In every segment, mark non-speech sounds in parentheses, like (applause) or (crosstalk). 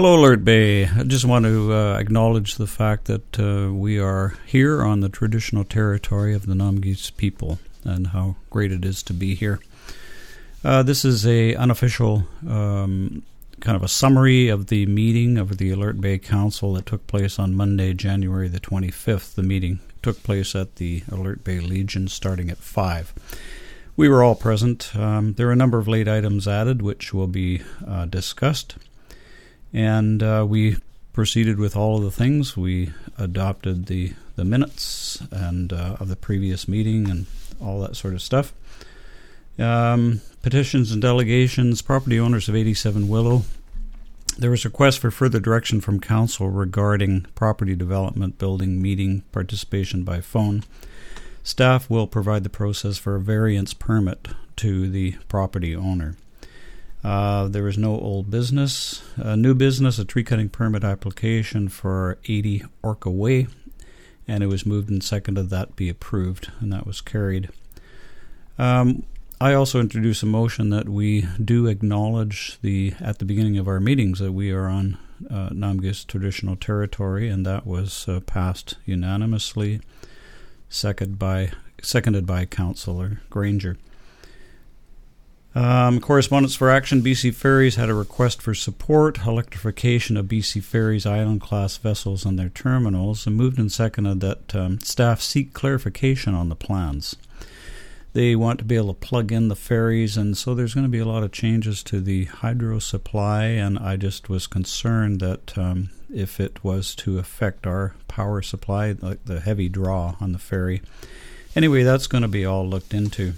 Hello, Alert Bay. I just want to uh, acknowledge the fact that uh, we are here on the traditional territory of the Namgis people and how great it is to be here. Uh, this is a unofficial um, kind of a summary of the meeting of the Alert Bay Council that took place on Monday, January the 25th. The meeting took place at the Alert Bay Legion starting at 5. We were all present. Um, there are a number of late items added, which will be uh, discussed. And uh, we proceeded with all of the things. We adopted the, the minutes and uh, of the previous meeting and all that sort of stuff. Um, petitions and delegations, property owners of 87 Willow. There was a request for further direction from council regarding property development building meeting participation by phone. Staff will provide the process for a variance permit to the property owner. Uh, there was no old business. A new business, a tree cutting permit application for 80 Orca Way, and it was moved and seconded that be approved, and that was carried. Um, I also introduce a motion that we do acknowledge the at the beginning of our meetings that we are on uh, Namgis traditional territory, and that was uh, passed unanimously, seconded by seconded by Councillor Granger. Um, correspondence for action BC Ferries had a request for support, electrification of BC Ferries island class vessels and their terminals, and moved and seconded that um, staff seek clarification on the plans. They want to be able to plug in the ferries, and so there's going to be a lot of changes to the hydro supply. And I just was concerned that um, if it was to affect our power supply, like the heavy draw on the ferry. Anyway, that's going to be all looked into.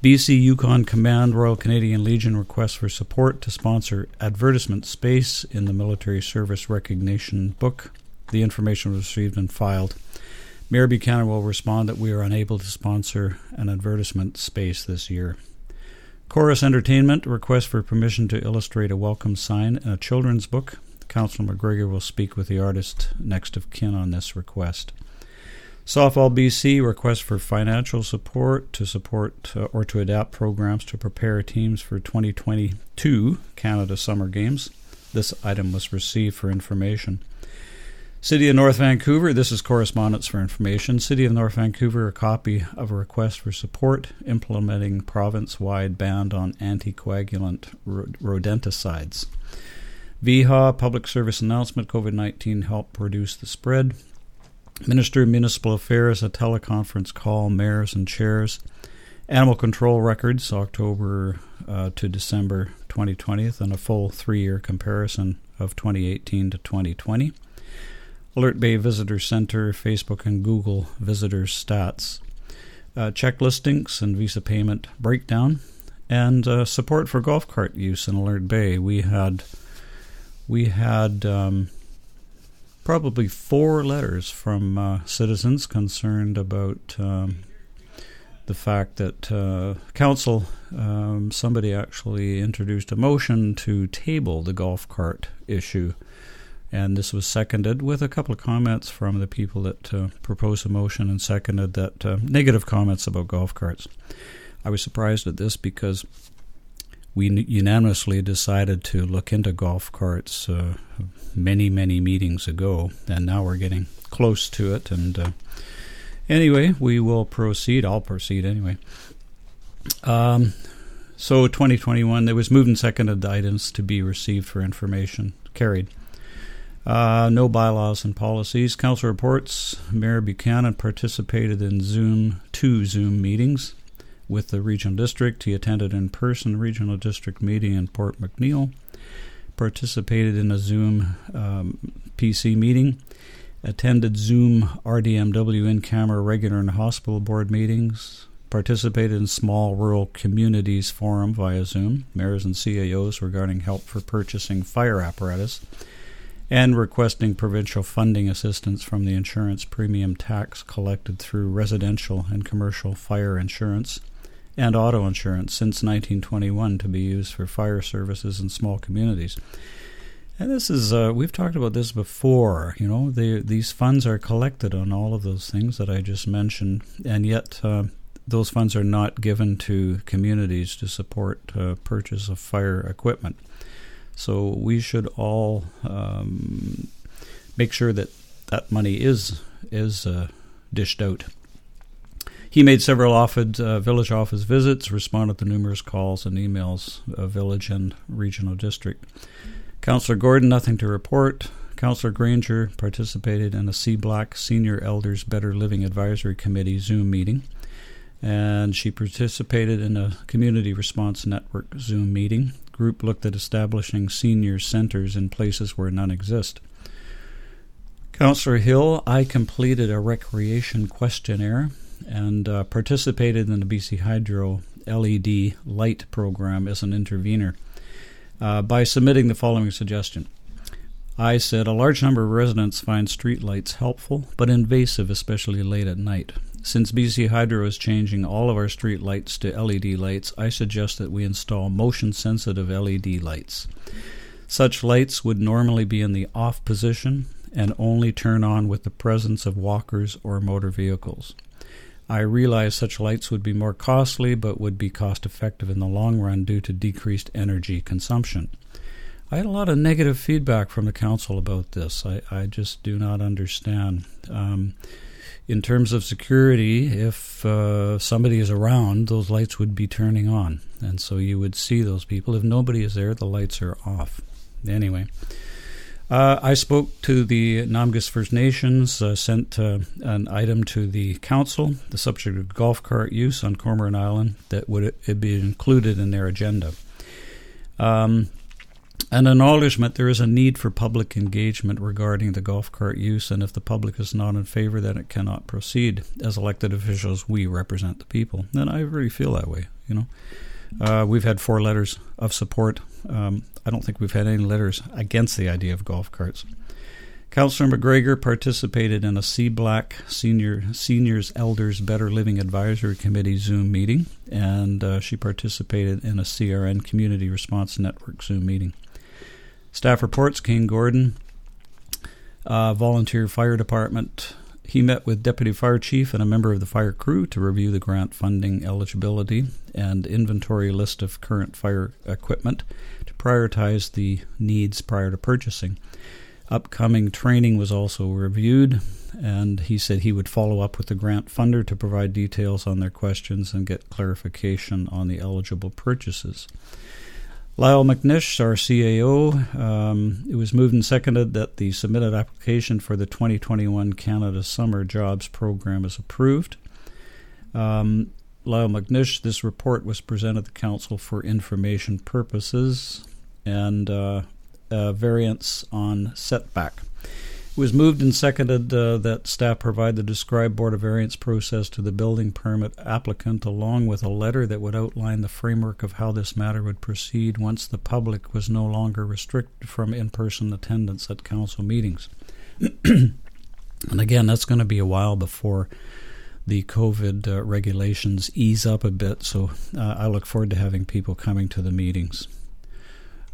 BC Yukon Command Royal Canadian Legion requests for support to sponsor advertisement space in the Military Service Recognition Book. The information was received and filed. Mayor Buchanan will respond that we are unable to sponsor an advertisement space this year. Corus Entertainment requests for permission to illustrate a welcome sign in a children's book. Councillor McGregor will speak with the artist next of kin on this request. Softball BC requests for financial support to support uh, or to adapt programs to prepare teams for 2022 Canada Summer Games. This item was received for information. City of North Vancouver, this is correspondence for information. City of North Vancouver, a copy of a request for support implementing province wide ban on anticoagulant rodenticides. VHA, public service announcement COVID 19 help reduce the spread. Minister of Municipal Affairs, a teleconference call, mayors and chairs. Animal control records, October uh, to December 2020, and a full three year comparison of 2018 to 2020. Alert Bay Visitor Center, Facebook and Google visitors stats. Uh, check listings and visa payment breakdown, and uh, support for golf cart use in Alert Bay. We had we had um, probably four letters from uh, citizens concerned about um, the fact that uh, council, um, somebody actually introduced a motion to table the golf cart issue. And this was seconded with a couple of comments from the people that uh, proposed the motion and seconded that uh, negative comments about golf carts. I was surprised at this because we unanimously decided to look into golf carts uh, many, many meetings ago, and now we're getting close to it. And uh, anyway, we will proceed. I'll proceed anyway. Um, so 2021, there was moved and seconded items to be received for information carried. Uh, no bylaws and policies. Council reports. Mayor Buchanan participated in Zoom two Zoom meetings with the regional district. He attended in person regional district meeting in Port McNeill, participated in a Zoom um, PC meeting, attended Zoom RDMW in camera regular and hospital board meetings, participated in small rural communities forum via Zoom, mayors and CAOs regarding help for purchasing fire apparatus, and requesting provincial funding assistance from the insurance premium tax collected through residential and commercial fire insurance and auto insurance since 1921 to be used for fire services in small communities. And this is, uh, we've talked about this before. You know, they, these funds are collected on all of those things that I just mentioned, and yet uh, those funds are not given to communities to support uh, purchase of fire equipment. So we should all um, make sure that that money is is uh, dished out. He made several office, uh, village office visits, responded to numerous calls and emails, uh, village and regional district. Councillor Gordon, nothing to report. Councillor Granger participated in a CBLAC Senior Elders Better Living Advisory Committee Zoom meeting, and she participated in a Community Response Network Zoom meeting. Group looked at establishing senior centers in places where none exist. Councillor Hill, I completed a recreation questionnaire and uh, participated in the BC Hydro LED light program as an intervener uh, by submitting the following suggestion. I said a large number of residents find street lights helpful but invasive, especially late at night. Since BC Hydro is changing all of our street lights to LED lights, I suggest that we install motion sensitive LED lights. Such lights would normally be in the off position and only turn on with the presence of walkers or motor vehicles. I realize such lights would be more costly but would be cost effective in the long run due to decreased energy consumption. I had a lot of negative feedback from the council about this. I, I just do not understand. Um, in terms of security, if uh, somebody is around, those lights would be turning on. And so you would see those people. If nobody is there, the lights are off. Anyway, uh, I spoke to the Namgis First Nations, uh, sent uh, an item to the council, the subject of golf cart use on Cormorant Island, that would be included in their agenda. Um, an acknowledgement there is a need for public engagement regarding the golf cart use, and if the public is not in favor, then it cannot proceed. As elected officials, we represent the people, and I really feel that way. You know, uh, we've had four letters of support. Um, I don't think we've had any letters against the idea of golf carts. Councillor McGregor participated in a CBLAC Senior Seniors Elders Better Living Advisory Committee Zoom meeting, and uh, she participated in a CRN Community Response Network Zoom meeting. Staff reports: Kane Gordon, uh, Volunteer Fire Department he met with Deputy Fire Chief and a member of the fire crew to review the grant funding eligibility and inventory list of current fire equipment to prioritize the needs prior to purchasing. Upcoming training was also reviewed, and he said he would follow up with the grant funder to provide details on their questions and get clarification on the eligible purchases. Lyle McNish, our CAO, um, it was moved and seconded that the submitted application for the 2021 Canada Summer Jobs Program is approved. Um, Lyle McNish, this report was presented to Council for information purposes and uh, variance on setback. It was moved and seconded uh, that staff provide the described Board of Variance process to the building permit applicant, along with a letter that would outline the framework of how this matter would proceed once the public was no longer restricted from in person attendance at council meetings. (clears throat) and again, that's going to be a while before the COVID uh, regulations ease up a bit, so uh, I look forward to having people coming to the meetings.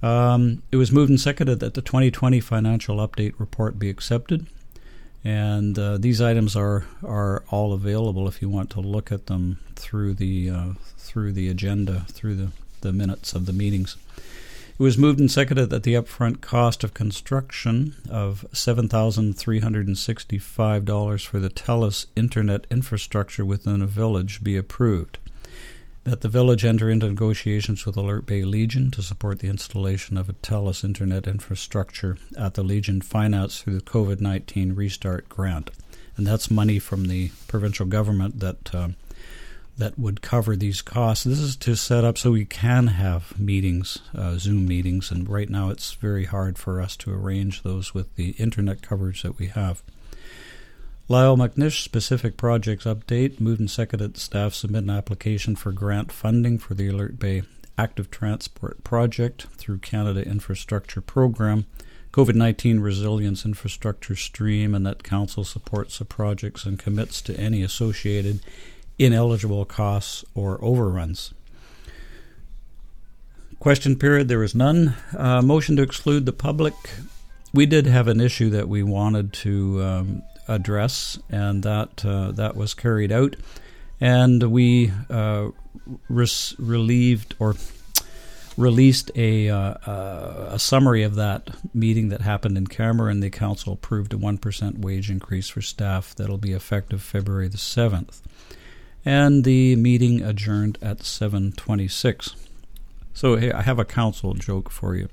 Um, it was moved and seconded that the 2020 financial update report be accepted. And uh, these items are, are all available if you want to look at them through the uh, through the agenda, through the, the minutes of the meetings. It was moved and seconded that the upfront cost of construction of $7,365 for the TELUS internet infrastructure within a village be approved that the village enter into negotiations with Alert Bay Legion to support the installation of a TELUS internet infrastructure at the Legion financed through the COVID 19 Restart Grant. And that's money from the provincial government that. Uh, that would cover these costs. This is to set up so we can have meetings, uh, Zoom meetings, and right now it's very hard for us to arrange those with the internet coverage that we have. Lyle McNish, specific projects update. Moved and seconded staff submit an application for grant funding for the Alert Bay Active Transport Project through Canada Infrastructure Program, COVID 19 Resilience Infrastructure Stream, and that Council supports the projects and commits to any associated ineligible costs or overruns. Question period, there is none. Uh, motion to exclude the public. We did have an issue that we wanted to um, address, and that uh, that was carried out, and we uh, res- relieved or released a uh, uh, a summary of that meeting that happened in camera, and the council approved a one percent wage increase for staff that'll be effective February the seventh. And the meeting adjourned at seven twenty six. So hey, I have a council joke for you.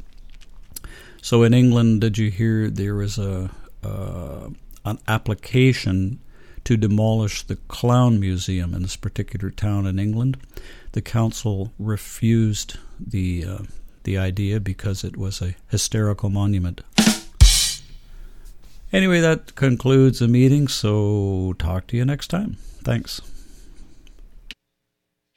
So in England, did you hear there was a uh, an application to demolish the clown museum in this particular town in England? The council refused the uh, the idea because it was a hysterical monument. Anyway, that concludes the meeting, so talk to you next time. Thanks.